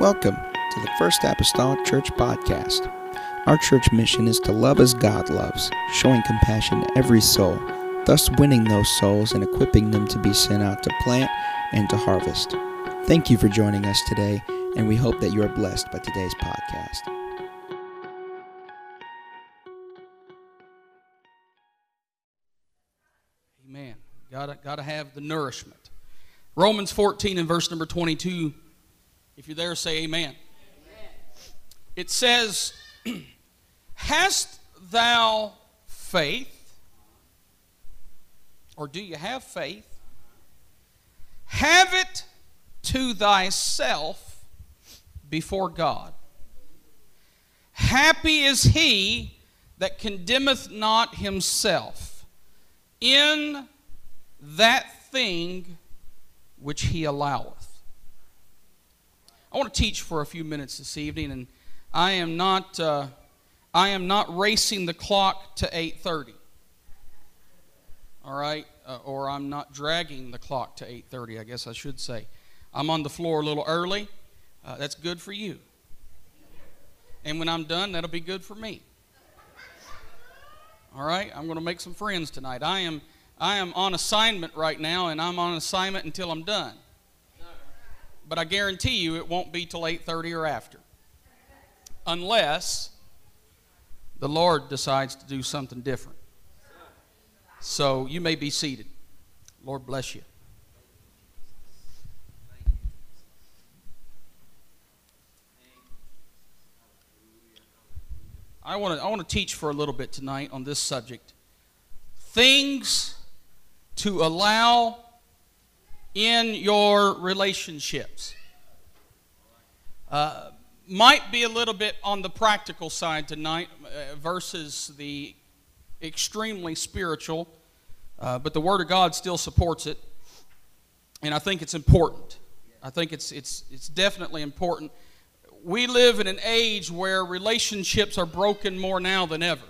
Welcome to the First Apostolic Church Podcast. Our church mission is to love as God loves, showing compassion to every soul, thus winning those souls and equipping them to be sent out to plant and to harvest. Thank you for joining us today, and we hope that you are blessed by today's podcast. Amen. Gotta, gotta have the nourishment. Romans 14 and verse number 22. If you're there, say amen. amen. It says, Hast thou faith? Or do you have faith? Have it to thyself before God. Happy is he that condemneth not himself in that thing which he alloweth. I want to teach for a few minutes this evening, and I am not, uh, I am not racing the clock to 8:30. All right, uh, or I'm not dragging the clock to 8:30. I guess I should say. I'm on the floor a little early. Uh, that's good for you. And when I'm done, that'll be good for me. All right, I'm going to make some friends tonight. I am I am on assignment right now, and I'm on assignment until I'm done. But I guarantee you it won't be till 8:30 or after. Unless the Lord decides to do something different. So you may be seated. Lord bless you. I want to I want to teach for a little bit tonight on this subject. Things to allow in your relationships. Uh, might be a little bit on the practical side tonight uh, versus the extremely spiritual, uh, but the Word of God still supports it, and I think it's important. I think it's, it's, it's definitely important. We live in an age where relationships are broken more now than ever.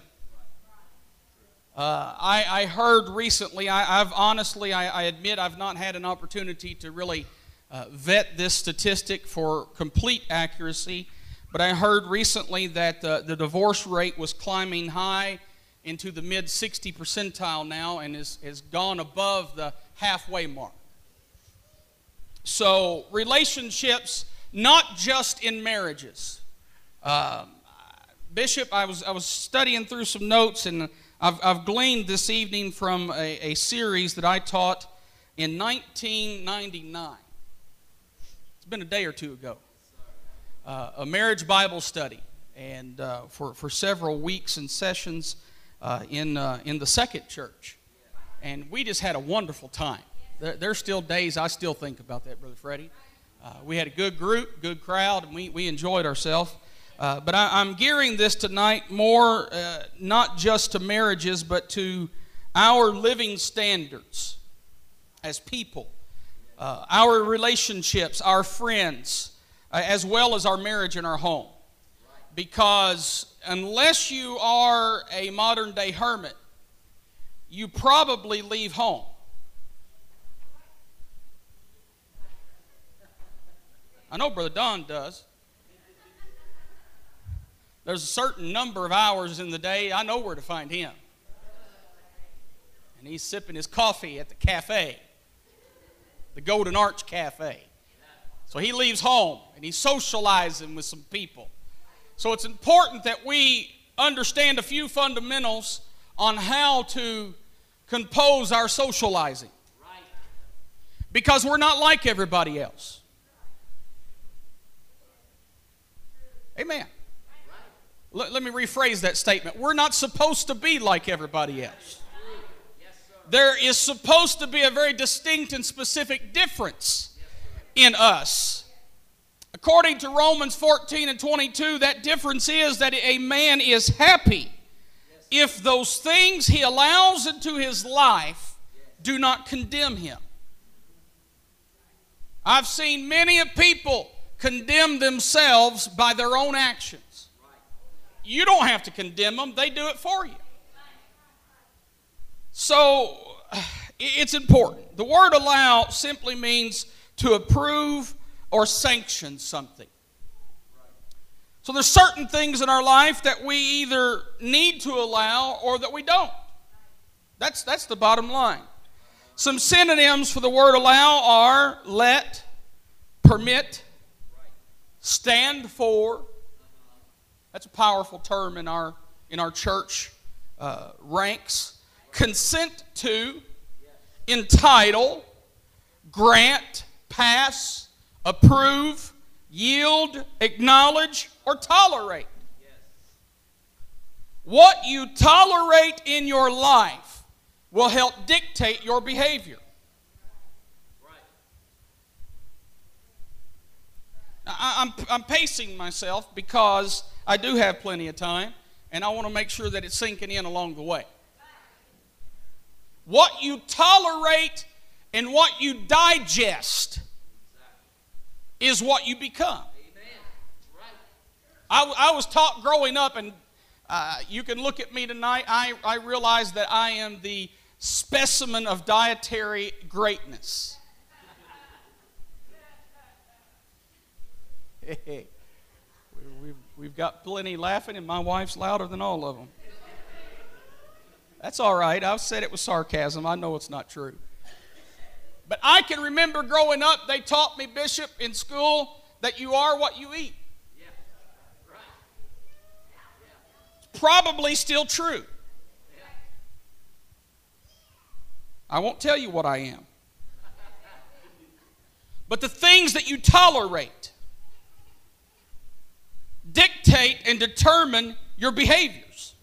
Uh, I, I, heard recently, I, have honestly, I, I, admit I've not had an opportunity to really uh, vet this statistic for complete accuracy, but I heard recently that uh, the divorce rate was climbing high into the mid 60 percentile now and is, has gone above the halfway mark. So, relationships, not just in marriages. Um, Bishop, I was, I was studying through some notes and I've, I've gleaned this evening from a, a series that I taught in 1999. It's been a day or two ago. Uh, a marriage Bible study, and uh, for, for several weeks and sessions uh, in, uh, in the second church. And we just had a wonderful time. There, there's still days I still think about that, Brother Freddie. Uh, we had a good group, good crowd, and we, we enjoyed ourselves. Uh, but I, am gearing this tonight more uh, not just to marriages, but to our living standards as people, uh, our relationships, our friends, uh, as well as our marriage and our home. Because unless you are a modern day hermit, you probably leave home. I know Brother Don does. There's a certain number of hours in the day I know where to find him. And he's sipping his coffee at the cafe, the Golden Arch Cafe. So he leaves home and he's socializing with some people. So it's important that we understand a few fundamentals on how to compose our socializing. Because we're not like everybody else. Amen. Let, let me rephrase that statement. We're not supposed to be like everybody else. There is supposed to be a very distinct and specific difference in us. According to Romans 14 and 22, that difference is that a man is happy if those things he allows into his life do not condemn him. I've seen many people condemn themselves by their own actions. You don't have to condemn them, they do it for you. So it's important. The word allow simply means to approve or sanction something. So there's certain things in our life that we either need to allow or that we don't. That's, that's the bottom line. Some synonyms for the word allow are let, permit, stand for. That's a powerful term in our, in our church uh, ranks. Consent to, entitle, grant, pass, approve, yield, acknowledge, or tolerate. What you tolerate in your life will help dictate your behavior. I, am I'm pacing myself because I do have plenty of time and I want to make sure that it's sinking in along the way. What you tolerate and what you digest is what you become. I, I was taught growing up, and uh, you can look at me tonight, I, I realize that I am the specimen of dietary greatness. we've, we've got plenty laughing, and my wife's louder than all of them. That's all right. I've said it with sarcasm. I know it's not true. But I can remember growing up, they taught me, Bishop, in school, that you are what you eat. probably still true. I won't tell you what I am. But the things that you tolerate dictate and determine your behaviors.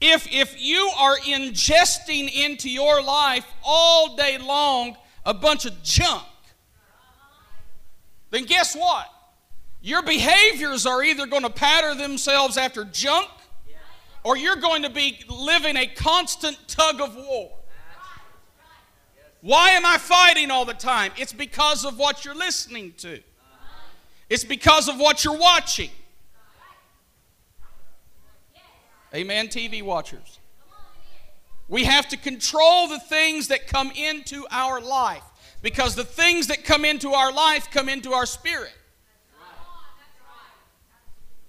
If, if you are ingesting into your life all day long a bunch of junk, then guess what? Your behaviors are either going to pattern themselves after junk or you're going to be living a constant tug of war. Why am I fighting all the time? It's because of what you're listening to, it's because of what you're watching. Amen, TV watchers. We have to control the things that come into our life because the things that come into our life come into our spirit.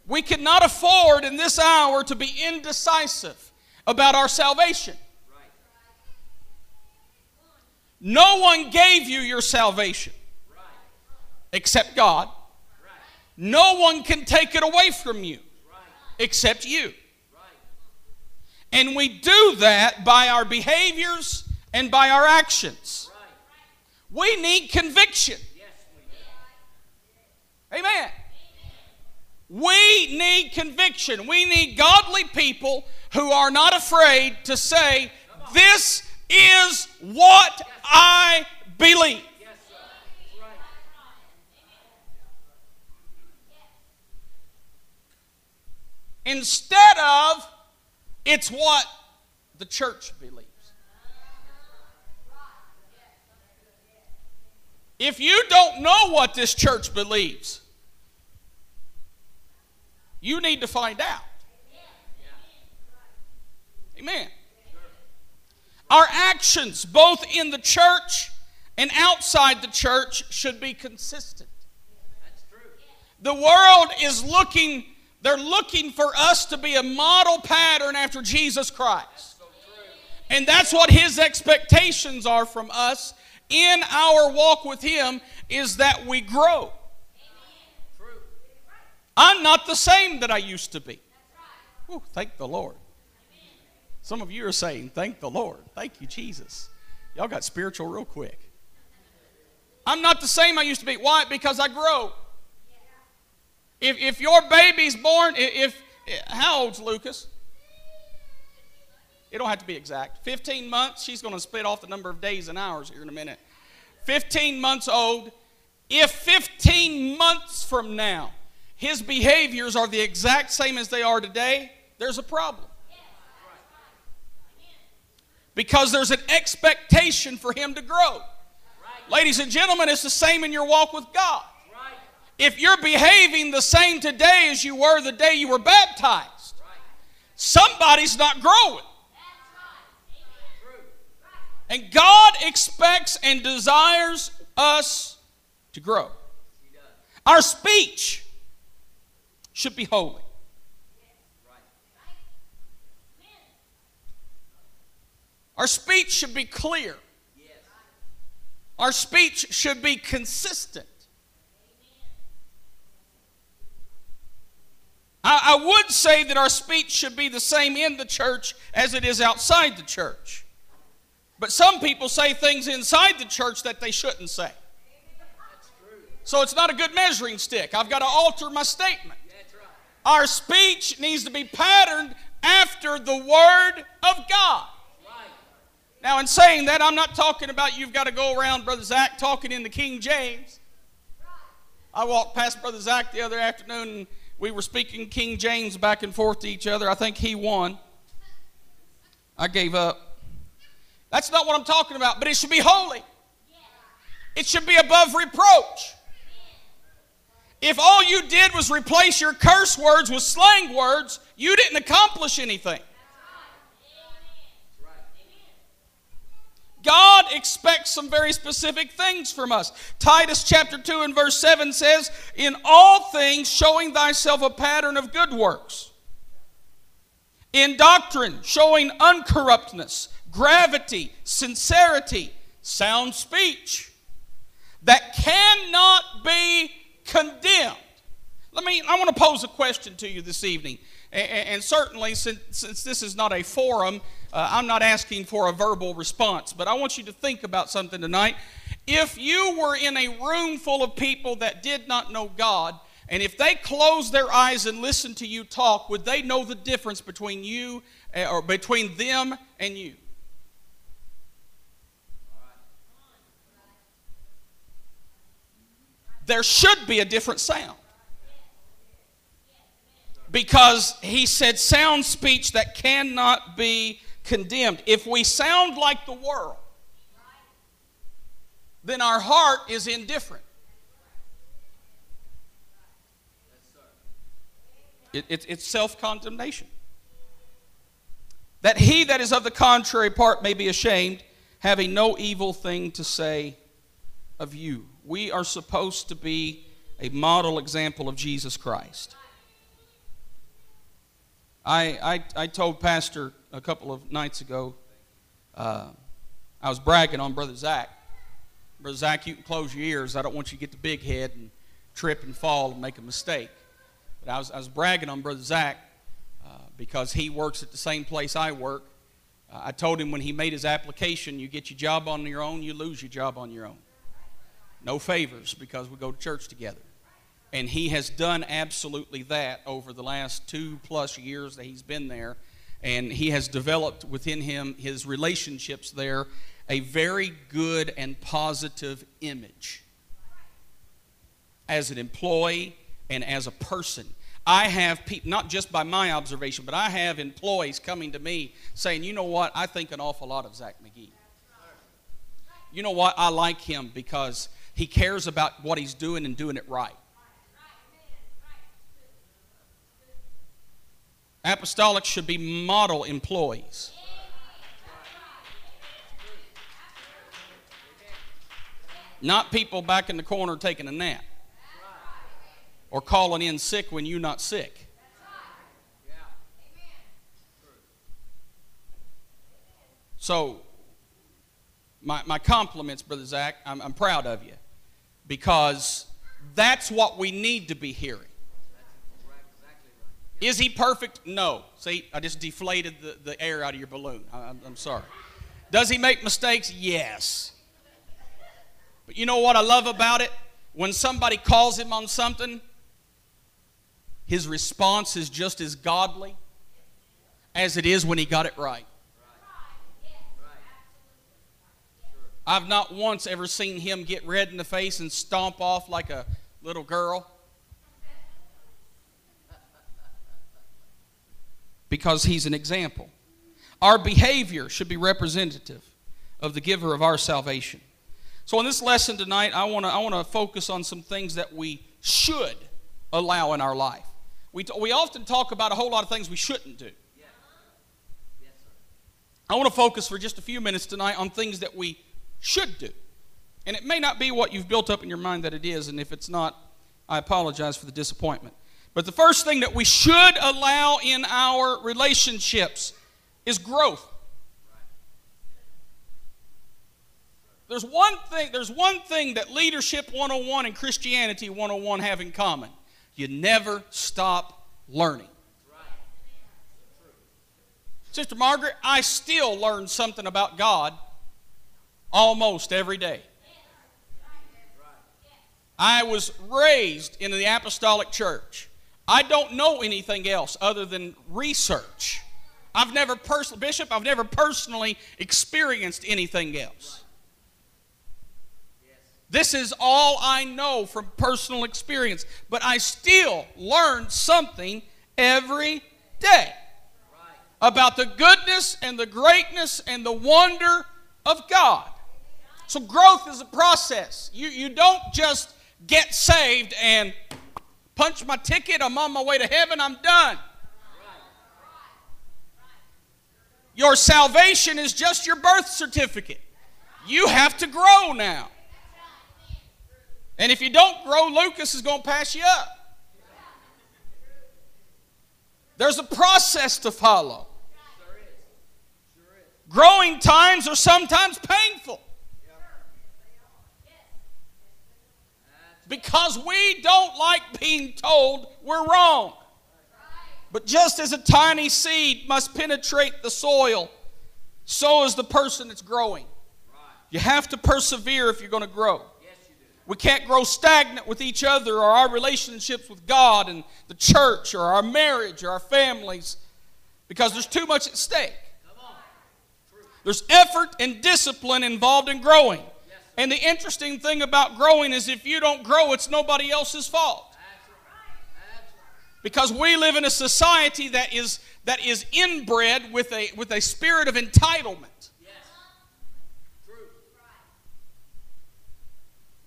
We cannot afford in this hour to be indecisive about our salvation. No one gave you your salvation except God. No one can take it away from you except you. And we do that by our behaviors and by our actions. We need conviction. Amen. We need conviction. We need godly people who are not afraid to say, This is what I believe. Instead of, it's what the church believes. If you don't know what this church believes, you need to find out. Amen. Our actions, both in the church and outside the church, should be consistent. The world is looking, they're looking for us to be a model pattern after Jesus Christ. And that's what his expectations are from us in our walk with him is that we grow. I'm not the same that I used to be. Ooh, thank the Lord. Some of you are saying, Thank the Lord. Thank you, Jesus. Y'all got spiritual real quick. I'm not the same I used to be. Why? Because I grow. If, if your baby's born, if, if how old's Lucas? It don't have to be exact. 15 months, she's going to split off the number of days and hours here in a minute. 15 months old. If 15 months from now his behaviors are the exact same as they are today, there's a problem. Because there's an expectation for him to grow. Ladies and gentlemen, it's the same in your walk with God. If you're behaving the same today as you were the day you were baptized, somebody's not growing. And God expects and desires us to grow. Our speech should be holy. Our speech should be clear. Our speech should be consistent. I, I, would say that our speech should be the same in the church as it is outside the church. But some people say things inside the church that they shouldn't say. So it's not a good measuring stick. I've got to alter my statement. Our speech needs to be patterned after the Word of God. Now, in saying that, I'm not talking about you've got to go around, Brother Zach, talking in the King James. I walked past Brother Zach the other afternoon and we were speaking King James back and forth to each other. I think he won. I gave up. That's not what I'm talking about, but it should be holy. It should be above reproach. If all you did was replace your curse words with slang words, you didn't accomplish anything. God expects some very specific things from us. Titus chapter 2 and verse 7 says, In all things showing thyself a pattern of good works. In doctrine, showing uncorruptness, gravity, sincerity, sound speech, that cannot be condemned. Let me, I want to pose a question to you this evening. And, certainly, since, this is not a forum, uh, I'm not asking for a verbal response, but I want you to think about something tonight. If you were in a room full of people that did not know God, and if they closed their eyes and listened to you talk, would they know the difference between you uh, or between them and you? There should be a different sound because he said sound speech that cannot be condemned. If we sound like the world, then our heart is indifferent. It, it, it's self condemnation. That he that is of the contrary part may be ashamed, having no evil thing to say of you. We are supposed to be a model example of Jesus Christ. I, I, I told Pastor a couple of nights ago, uh, I was bragging on Brother Zach. Brother Zach, you can close your ears. I don't want you to get the big head and trip and fall and make a mistake. But I was, I was bragging on Brother Zach uh, because he works at the same place I work. Uh, I told him when he made his application, you get your job on your own, you lose your job on your own. No favors because we go to church together. And he has done absolutely that over the last two plus years that he's been there. And he has developed within him, his relationships there, a very good and positive image as an employee and as a person. I have people, not just by my observation, but I have employees coming to me saying, you know what, I think an awful lot of Zach McGee. You know what, I like him because he cares about what he's doing and doing it right. Apostolics should be model employees. Not people back in the corner taking a nap or calling in sick when you're not sick. So, my, my compliments, Brother Zach. I'm, I'm proud of you because that's what we need to be hearing. Is he perfect? No. See, I just deflated the, the air out of your balloon. I, I'm sorry. Does he make mistakes? Yes. But you know what I love about it? When somebody calls him on something, his response is just as godly as it is when he got it right. I've not once ever seen him get red in the face and stomp off like a little girl. Because he's an example. Our behavior should be representative of the giver of our salvation. So, in this lesson tonight, I want to I wanna focus on some things that we should allow in our life. We, t- we often talk about a whole lot of things we shouldn't do. I want to focus for just a few minutes tonight on things that we should do. And it may not be what you've built up in your mind that it is, and if it's not, I apologize for the disappointment. But the first thing that we should allow in our relationships is growth. There's one thing, there's one thing that leadership 101 and Christianity 101 have in common. You never stop learning. Sister Margaret, I still learn something about God almost every day. I was raised in the apostolic church. I don't know anything else other than research. I've never personally, Bishop, I've never personally experienced anything else. This is all I know from personal experience, but I still learn something every day about the goodness and the greatness and the wonder of God. So, growth is a process. You, you don't just get saved and punch my ticket, I'm on my way to heaven, I'm done. Your salvation is just your birth certificate. You have to grow now. And if you don't grow, Lucas is going to pass you up. There's a process to follow. Growing times are sometimes painful. Because we don't like being told we're wrong. But just as a tiny seed must penetrate the soil, so is the person that's growing. You have to persevere if you're going to grow. We can't grow stagnant with each other or our relationships with God and the church or our marriage or our families because there's too much at stake. There's effort and discipline involved in growing. And the interesting thing about growing is if you don't grow, it's nobody else's fault. Because we live in a society that is, that is inbred with a, with a spirit of entitlement. yes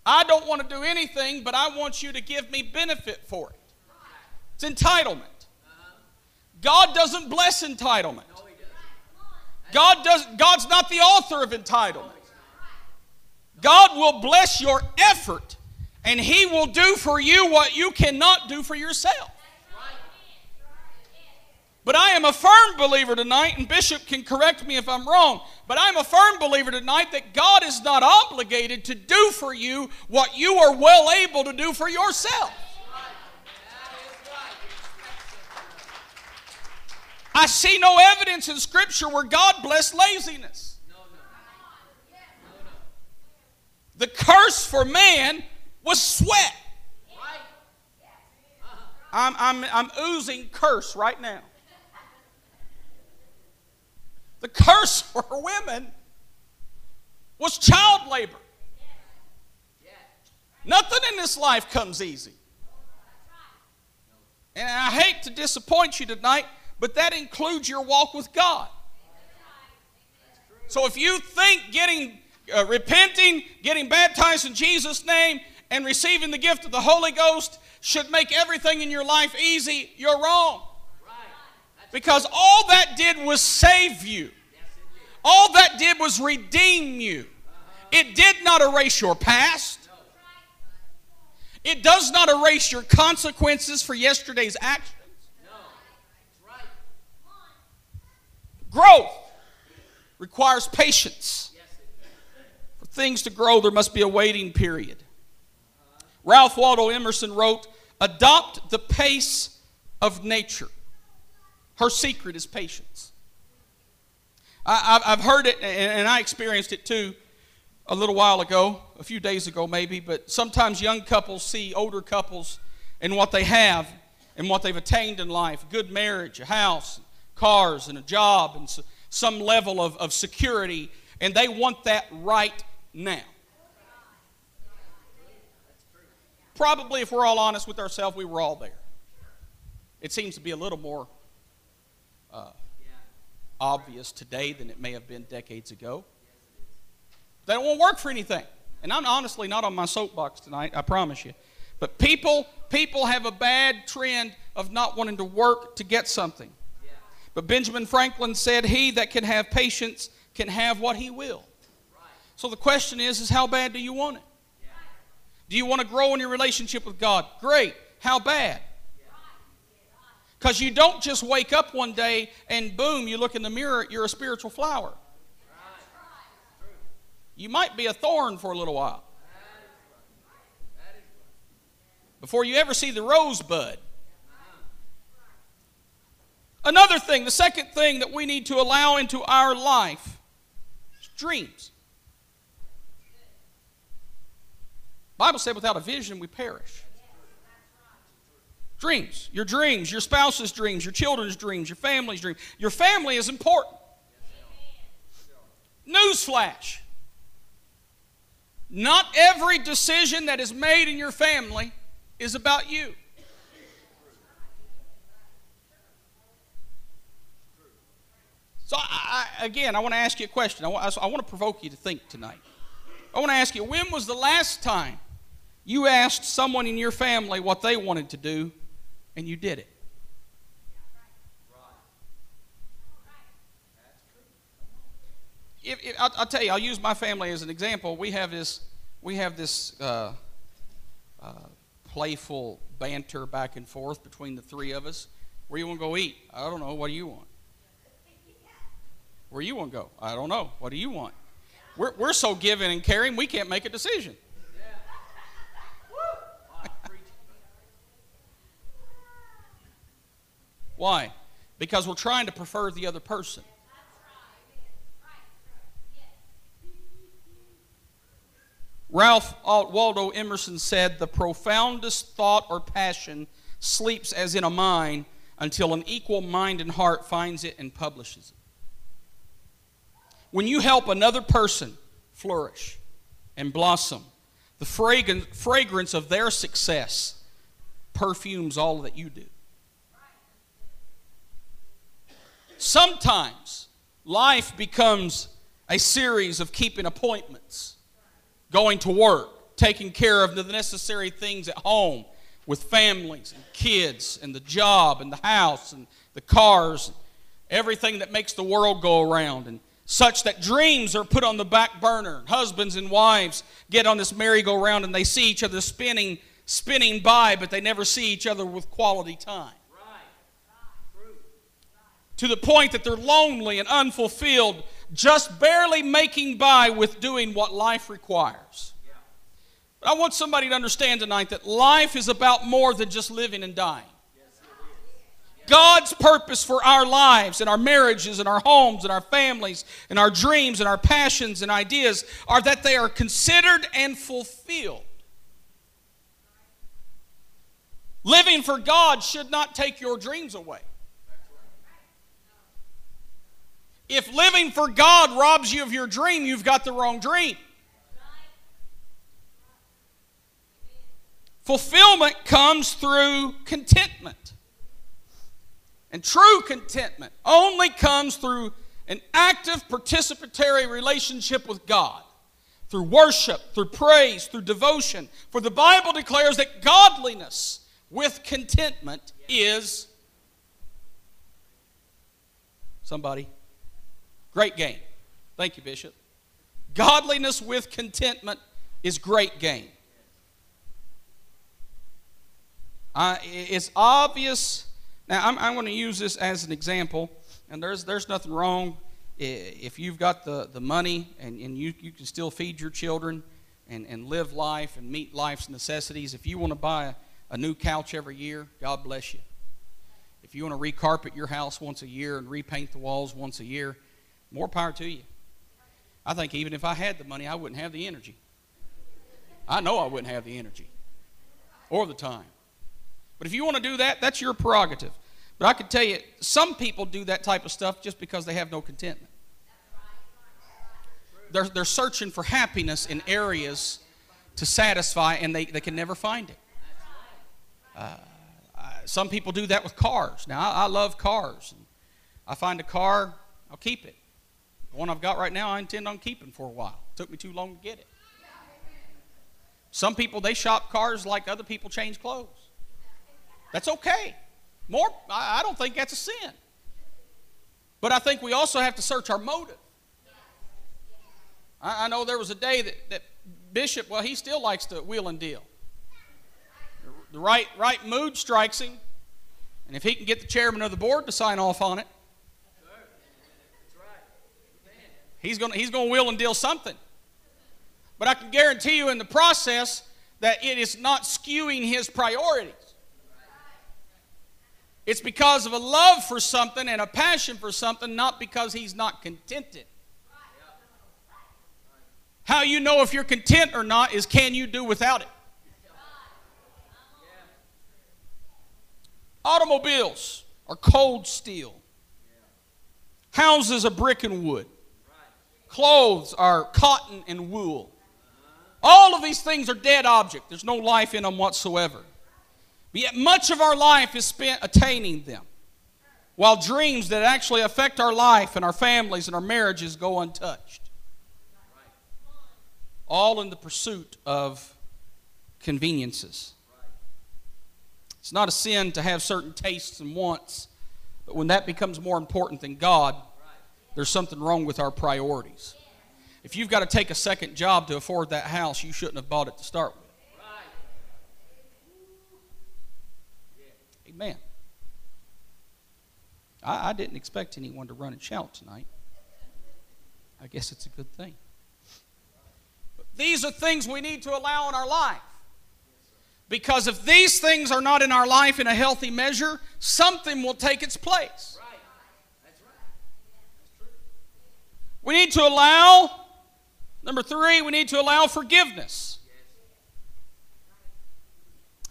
I don't want to do anything, but I want you to give me benefit for it. It's entitlement. God doesn't bless entitlement. God does, God's not the author of entitlement. God will bless your effort, and He will do for you what you cannot do for yourself. But I am a firm believer tonight, and Bishop can correct me if I'm wrong, but I'm a firm believer tonight that God is not obligated to do for you what you are well able to do for yourself. I see no evidence in Scripture where God blessed laziness. The curse for man was sweat. I'm, I'm, I'm oozing curse right now. The curse for women was child labor. Nothing in this life comes easy. And I hate to disappoint you tonight, but that includes your walk with God. So if you think getting uh, repenting, getting baptized in Jesus' name, and receiving the gift of the Holy Ghost should make everything in your life easy, you're wrong. Because all that did was save you. All that did was redeem you. It did not erase your past. It does not erase your consequences for yesterday's actions. Growth requires patience. Things to grow, there must be a waiting period. Ralph Waldo Emerson wrote, Adopt the pace of nature. Her secret is patience. I, have heard it, and I experienced it too a little while ago, a few days ago maybe, but sometimes young couples see older couples and what they have and what they've attained in life good marriage, a house, cars, and a job, and some level of, of security, and they want that right now. Probably, if we're all honest with ourselves, we were all there. It seems to be a little more uh, obvious today than it may have been decades ago. Don't want to work for anything. And I'm honestly not on my soapbox tonight, I promise you. But people, people have a bad trend of not wanting to work to get something. But Benjamin Franklin said, He that can have patience can have what he will. So the question is, is how bad do you want it? Do you want to grow in your relationship with God? Great. How bad? Because you don't just wake up one day and boom, you look in the mirror, you're a spiritual flower. You might be a thorn for a little while. Before you ever see the rosebud. Another thing, the second thing that we need to allow into our life is dreams. Bible said without a vision we perish. Dreams, your dreams, your spouse's dreams, your children's dreams, your family's dreams. Your family is important. Newsflash. Not every decision that is made in your family is about you. So, I, again, I want to ask you a question. I want, I want to provoke you to think tonight. I want to ask you when was the last time you asked someone in your family what they wanted to do and you did it. If, if, I'll, I'll, tell you, I'll use my family as an example. We have this, we have this uh, uh, playful banter back and forth between the three of us. Where you want to go eat? I don't know. What do you want? Where you want to go? I don't know. What do you want? We're, we're so giving and caring, we can't make a decision. Why? Because we're trying to prefer the other person. Ralph Waldo Emerson said, The profoundest thought or passion sleeps as in a mine until an equal mind and heart finds it and publishes it. When you help another person flourish and blossom, the fragrance of their success perfumes all that you do. Sometimes life becomes a series of keeping appointments, going to work, taking care of the necessary things at home with families and kids and the job and the house and the cars, everything that makes the world go around. And such that dreams are put on the back burner. Husbands and wives get on this merry-go-round and they see each other spinning, spinning by, but they never see each other with quality time to the point that they're lonely and unfulfilled, just barely making by with doing what life requires. But I want somebody to understand tonight that life is about more than just living and dying. God's purpose for our lives and our marriages and our homes and our families and our dreams and our passions and ideas are that they are considered and fulfilled. Living for God should not take your dreams away. If living for God robs you of your dream, you've got the wrong dream. Fulfillment comes through contentment. And true contentment only comes through an active participatory relationship with God, through worship, through praise, through devotion. For the Bible declares that godliness with contentment is somebody Great gain. Thank you, Bishop. Godliness with contentment is great gain. Uh, it's obvious. Now, I'm, I'm going to use this as an example, and there's, there's nothing wrong if you've got the, the money and, and you, you can still feed your children and, and live life and meet life's necessities. If you want to buy a, a new couch every year, God bless you. If you want to recarpet your house once a year and repaint the walls once a year, more power to you. I think even if I had the money, I wouldn't have the energy. I know I wouldn't have the energy or the time. But if you want to do that, that's your prerogative. But I can tell you, some people do that type of stuff just because they have no contentment. They're, they're searching for happiness in areas to satisfy, and they, they can never find it. Uh, some people do that with cars. Now, I, I love cars. I find a car, I'll keep it. The one I've got right now, I intend on keeping for a while. It took me too long to get it. Some people, they shop cars like other people change clothes. That's okay. More, I don't think that's a sin. But I think we also have to search our motive. I, I know there was a day that, that Bishop, well, he still likes to wheel and deal. The right, right mood strikes him, And if he can get the chairman of the board to sign off on it, he's going he's to will and deal something. But I can guarantee you in the process that it is not skewing his priorities. It's because of a love for something and a passion for something, not because he's not contented. How you know if you're content or not is can you do without it? Automobiles are cold steel. Houses are brick and wood. Clothes are cotton and wool. All of these things are dead objects. There's no life in them whatsoever. But yet much of our life is spent attaining them. While dreams that actually affect our life and our families and our marriages go untouched. All in the pursuit of conveniences. It's not a sin to have certain tastes and wants, but when that becomes more important than God, there's something wrong with our priorities. If you've got to take a second job to afford that house, you shouldn't have bought it to start with. Amen. I, I didn't expect anyone to run and shout tonight. I guess it's a good thing. But these are things we need to allow in our life. Because if these things are not in our life in a healthy measure, something will take its place. We need to allow, number three, we need to allow forgiveness.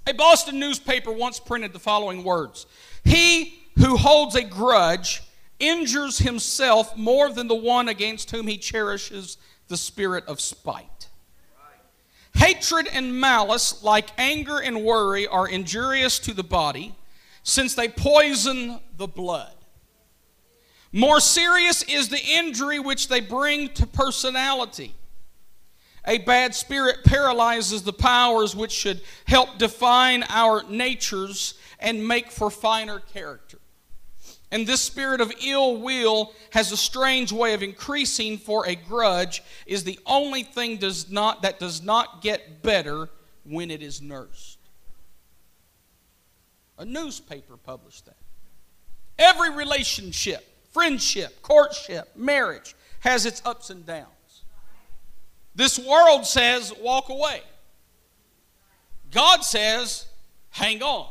A Boston newspaper once printed the following words He who holds a grudge injures himself more than the one against whom he cherishes the spirit of spite. Hatred and malice, like anger and worry, are injurious to the body since they poison the blood. More serious is the injury which they bring to personality. A bad spirit paralyzes the powers which should help define our natures and make for finer character. And this spirit of ill will has a strange way of increasing, for a grudge is the only thing does not, that does not get better when it is nursed. A newspaper published that. Every relationship, friendship, courtship, marriage has its ups and downs. This world says walk away. God says hang on.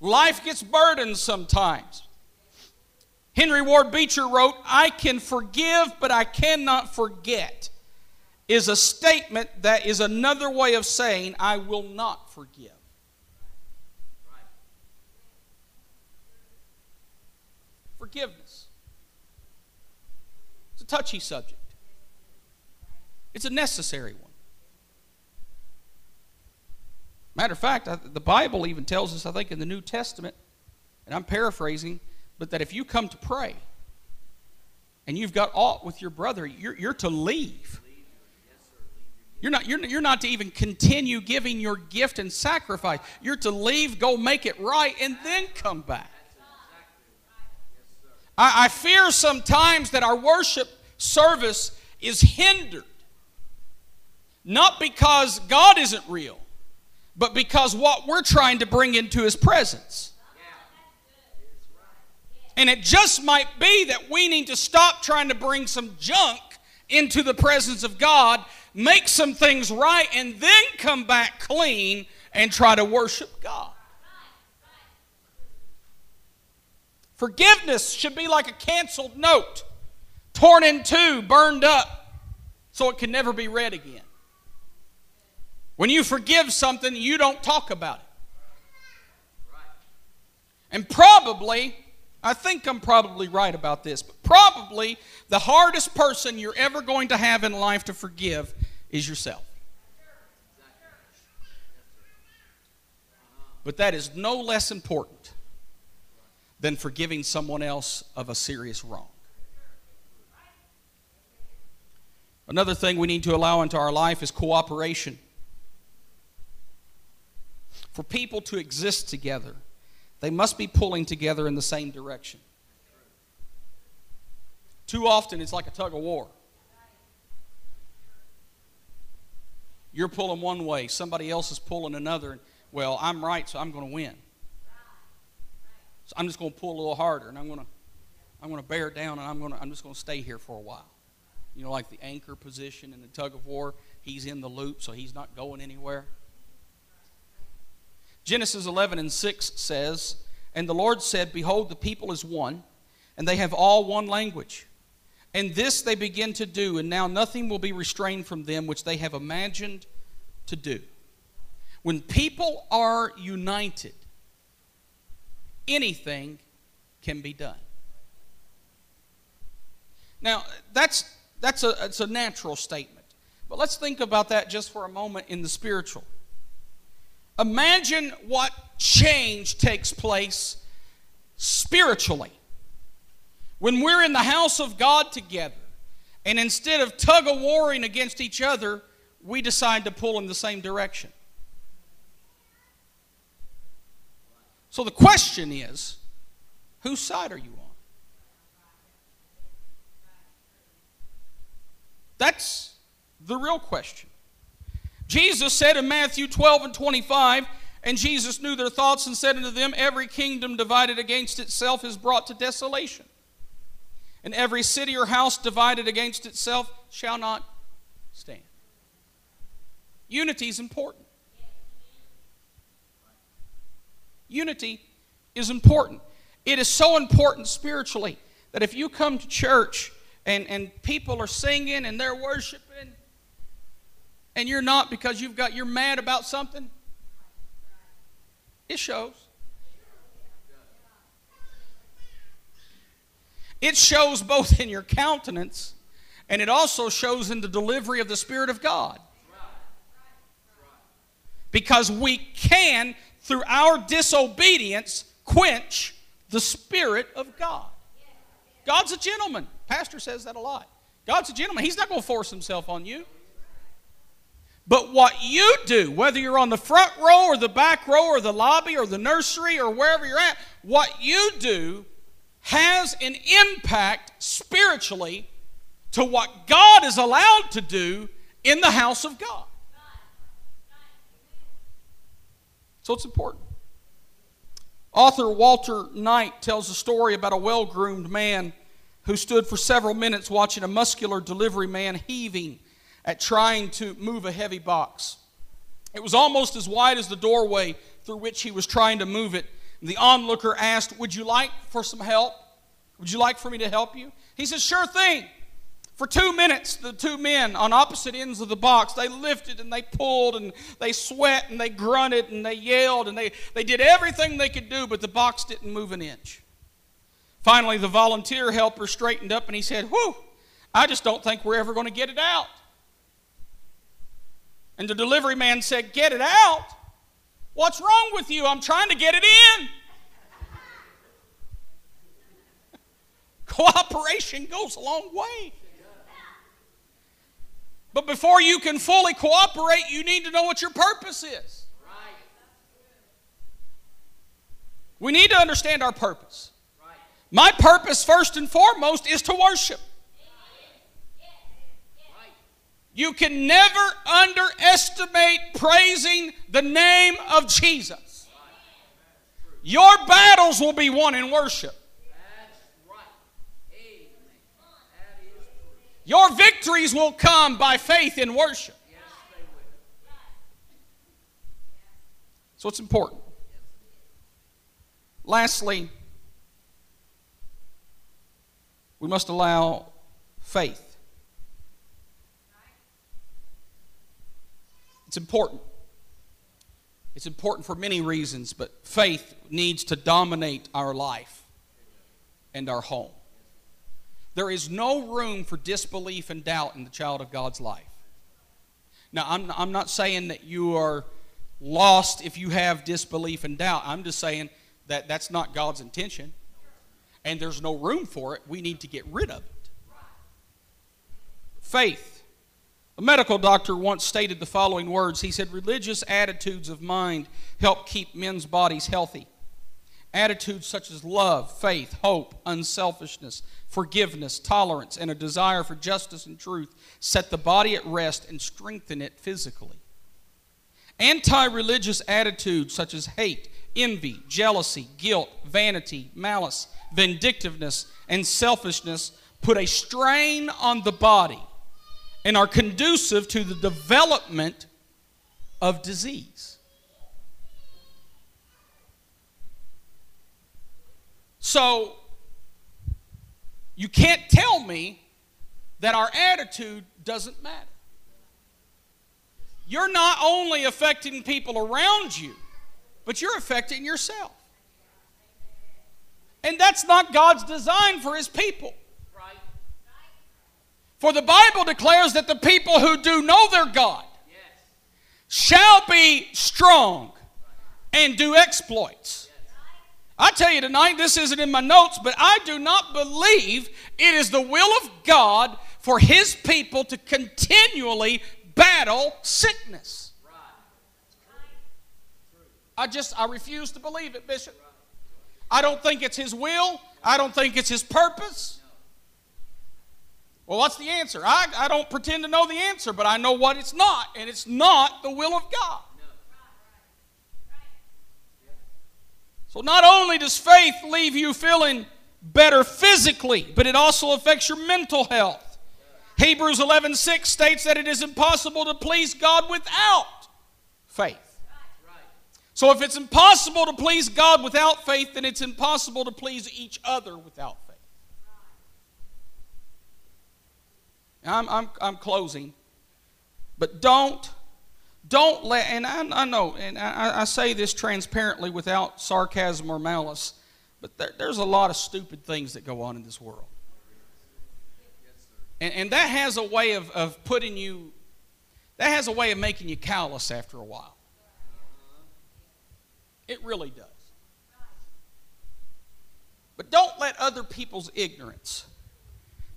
Life gets burdened sometimes. Henry Ward Beecher wrote, I can forgive, but I cannot forget, is a statement that is another way of saying, I will not forgive. Forgiveness. It's a touchy subject, it's a necessary one. Matter of fact, the Bible even tells us, I think, in the New Testament, and I'm paraphrasing, but that if you come to pray and you've got aught with your brother, you're, you're to leave. You're not, you're, you're not to even continue giving your gift and sacrifice. You're to leave, go make it right, and then come back. I, I fear sometimes that our worship service is hindered. Not because God isn't real, but because what we're trying to bring into His presence. And it just might be that we need to stop trying to bring some junk into the presence of God, make some things right, and then come back clean and try to worship God. Forgiveness should be like a canceled note, torn in two, burned up, so it can never be read again. When you forgive something, you don't talk about it. And probably, I think I'm probably right about this, but probably the hardest person you're ever going to have in life to forgive is yourself. But that is no less important than forgiving someone else of a serious wrong. Another thing we need to allow into our life is cooperation for people to exist together, they must be pulling together in the same direction. Too often, it's like a tug of war. You're pulling one way, somebody else is pulling another. Well, I'm right, so I'm going to win. So I'm just going to pull a little harder and I'm going to I'm going to bear down and I'm going to I'm just going to stay here for a while. You know, like the anchor position in the tug of war, he's in the loop, so he's not going anywhere. Genesis 11 and 6 says, And the Lord said, Behold, the people is one, and they have all one language. And this they begin to do, and now nothing will be restrained from them which they have imagined to do. When people are united, anything can be done. Now, that's, that's a, it's a natural statement. But let's think about that just for a moment in the spiritual. Imagine what change takes place spiritually when we're in the house of God together, and instead of tug of warring against each other, we decide to pull in the same direction. So the question is whose side are you on? That's the real question. Jesus said in Matthew 12 and 25, and Jesus knew their thoughts and said unto them, Every kingdom divided against itself is brought to desolation. And every city or house divided against itself shall not stand. Unity is important. Unity is important. It is so important spiritually that if you come to church and, and people are singing and they're worshiping and you're not because you've got you're mad about something, it shows. It shows both in your countenance and it also shows in the delivery of the Spirit of God. Because we can, through our disobedience, quench the Spirit of God. God's a gentleman. Pastor says that a lot. God's a gentleman. He's not going to force himself on you. But what you do, whether you're on the front row or the back row or the lobby or the nursery or wherever you're at, what you do has an impact spiritually to what God is allowed to do in the house of God. So it's important. Author Walter Knight tells a story about a well groomed man who stood for several minutes watching a muscular delivery man heaving at trying to move a heavy box. It was almost as wide as the doorway through which he was trying to move it. The onlooker asked, Would you like for some help? Would you like for me to help you? He said, Sure thing. For two minutes, the two men on opposite ends of the box, they lifted and they pulled and they sweat and they grunted and they yelled and they, they did everything they could do, but the box didn't move an inch. Finally, the volunteer helper straightened up and he said, Whew, I just don't think we're ever going to get it out. And the delivery man said, Get it out? What's wrong with you? I'm trying to get it in. Cooperation goes a long way. But before you can fully cooperate, you need to know what your purpose is. We need to understand our purpose. My purpose, first and foremost, is to worship. You can never underestimate praising the name of Jesus. Your battles will be won in worship. Your victories will come by faith in worship. So it's important. Lastly, we must allow faith. It's important. It's important for many reasons, but faith needs to dominate our life and our home. There is no room for disbelief and doubt in the child of God's life. Now, I'm, I'm not saying that you are lost if you have disbelief and doubt. I'm just saying that that's not God's intention. And there's no room for it. We need to get rid of it. Faith. A medical doctor once stated the following words He said, Religious attitudes of mind help keep men's bodies healthy. Attitudes such as love, faith, hope, unselfishness, forgiveness, tolerance, and a desire for justice and truth set the body at rest and strengthen it physically. Anti religious attitudes such as hate, envy, jealousy, guilt, vanity, malice, vindictiveness, and selfishness put a strain on the body and are conducive to the development of disease. So, you can't tell me that our attitude doesn't matter. You're not only affecting people around you, but you're affecting yourself. And that's not God's design for His people. For the Bible declares that the people who do know their God shall be strong and do exploits. I tell you tonight, this isn't in my notes, but I do not believe it is the will of God for His people to continually battle sickness. I just, I refuse to believe it, Bishop. I don't think it's His will. I don't think it's His purpose. Well, what's the answer? I, I don't pretend to know the answer, but I know what it's not, and it's not the will of God. So, not only does faith leave you feeling better physically, but it also affects your mental health. Hebrews 11:6 states that it is impossible to please God without faith. So if it's impossible to please God without faith, then it's impossible to please each other without faith. I'm, I'm, I'm closing. But don't, don't let, and I, I know, and I, I, say this transparently without sarcasm or malice, but there, there's a lot of stupid things that go on in this world. And, and that has a way of, of putting you, that has a way of making you callous after a while. It really does. But don't let other people's ignorance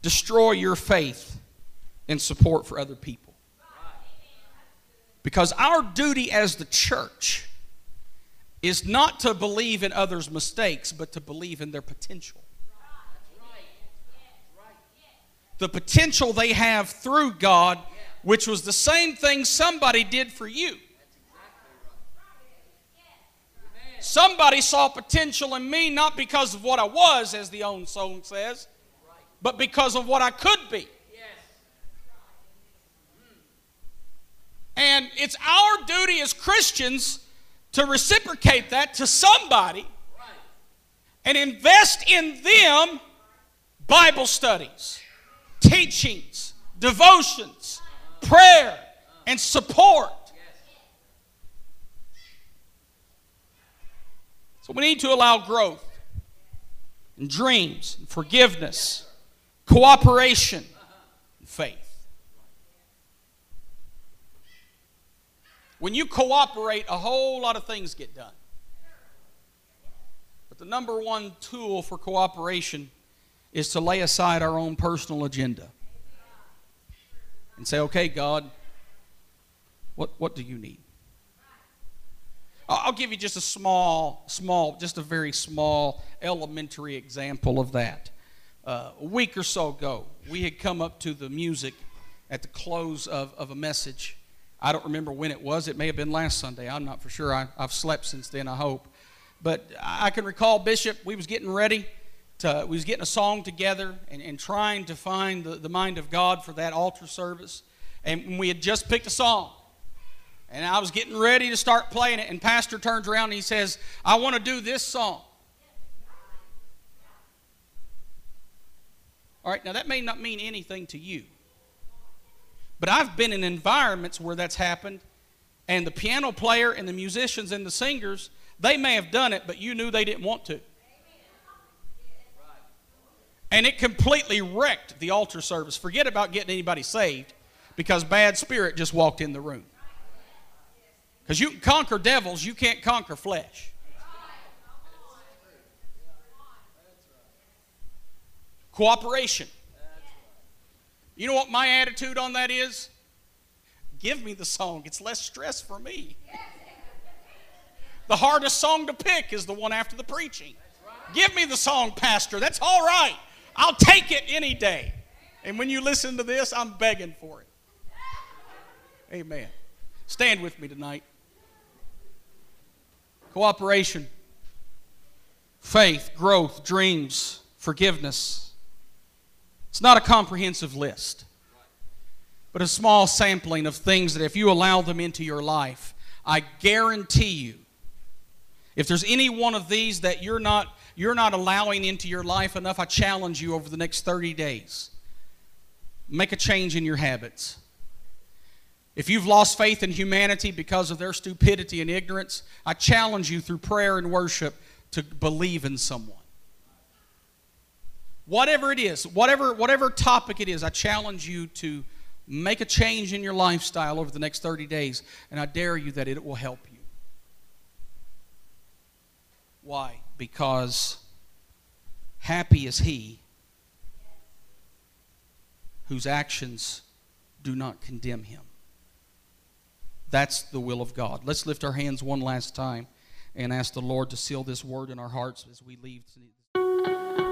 destroy your faith and support for other people. Because our duty as the church is not to believe in others' mistakes, but to believe in their potential. The potential they have through God, which was the same thing somebody did for you. Somebody saw potential in me not because of what I was, as the old song says, but because of what I could be. And it's our duty as Christians to reciprocate that to somebody and invest in them Bible studies, teachings, devotions, prayer, and support. So we need to allow growth and dreams, and forgiveness, cooperation, and faith. When you cooperate, a whole lot of things get done. But the number one tool for cooperation is to lay aside our own personal agenda and say, okay, God, what, what do you need? I'll give you just a small, small, just a very small elementary example of that. Uh, a week or so ago, we had come up to the music at the close of, of a message I don't remember when it was. It may have been last Sunday. I'm not for sure. I, have slept since then, I hope. But I can recall Bishop, we was getting ready to, we was getting a song together and, and trying to find the, the mind of God for that altar service. And we had just picked a song. And I was getting ready to start playing it. And Pastor turns around and he says, I want to do this song. All right, now that may not mean anything to you. But I've been in environments where that's happened, and the piano player and the musicians and the singers, they may have done it, but you knew they didn't want to. And it completely wrecked the altar service. Forget about getting anybody saved because bad spirit just walked in the room. Because you can conquer devils, you can't conquer flesh. Cooperation. You know what my attitude on that is? Give me the song. It's less stress for me. The hardest song to pick is the one after the preaching. Give me the song, Pastor. That's all right. I'll take it any day. And when you listen to this, I'm begging for it. Amen. Stand with me tonight. cooperation, faith, growth, dreams, forgiveness. It's not a comprehensive list, but a small sampling of things that if you allow them into your life, I guarantee you, if there's any one of these that you're not, you're not allowing into your life enough, I challenge you over the next 30 days. Make a change in your habits. If you've lost faith in humanity because of their stupidity and ignorance, I challenge you through prayer and worship to believe in someone. Whatever it is, whatever, whatever topic it is, I challenge you to make a change in your lifestyle over the next 30 days, and I dare you that it will help you. Why? Because happy is he whose actions do not condemn him. That's the will of God. Let's lift our hands one last time and ask the Lord to seal this word in our hearts as we leave.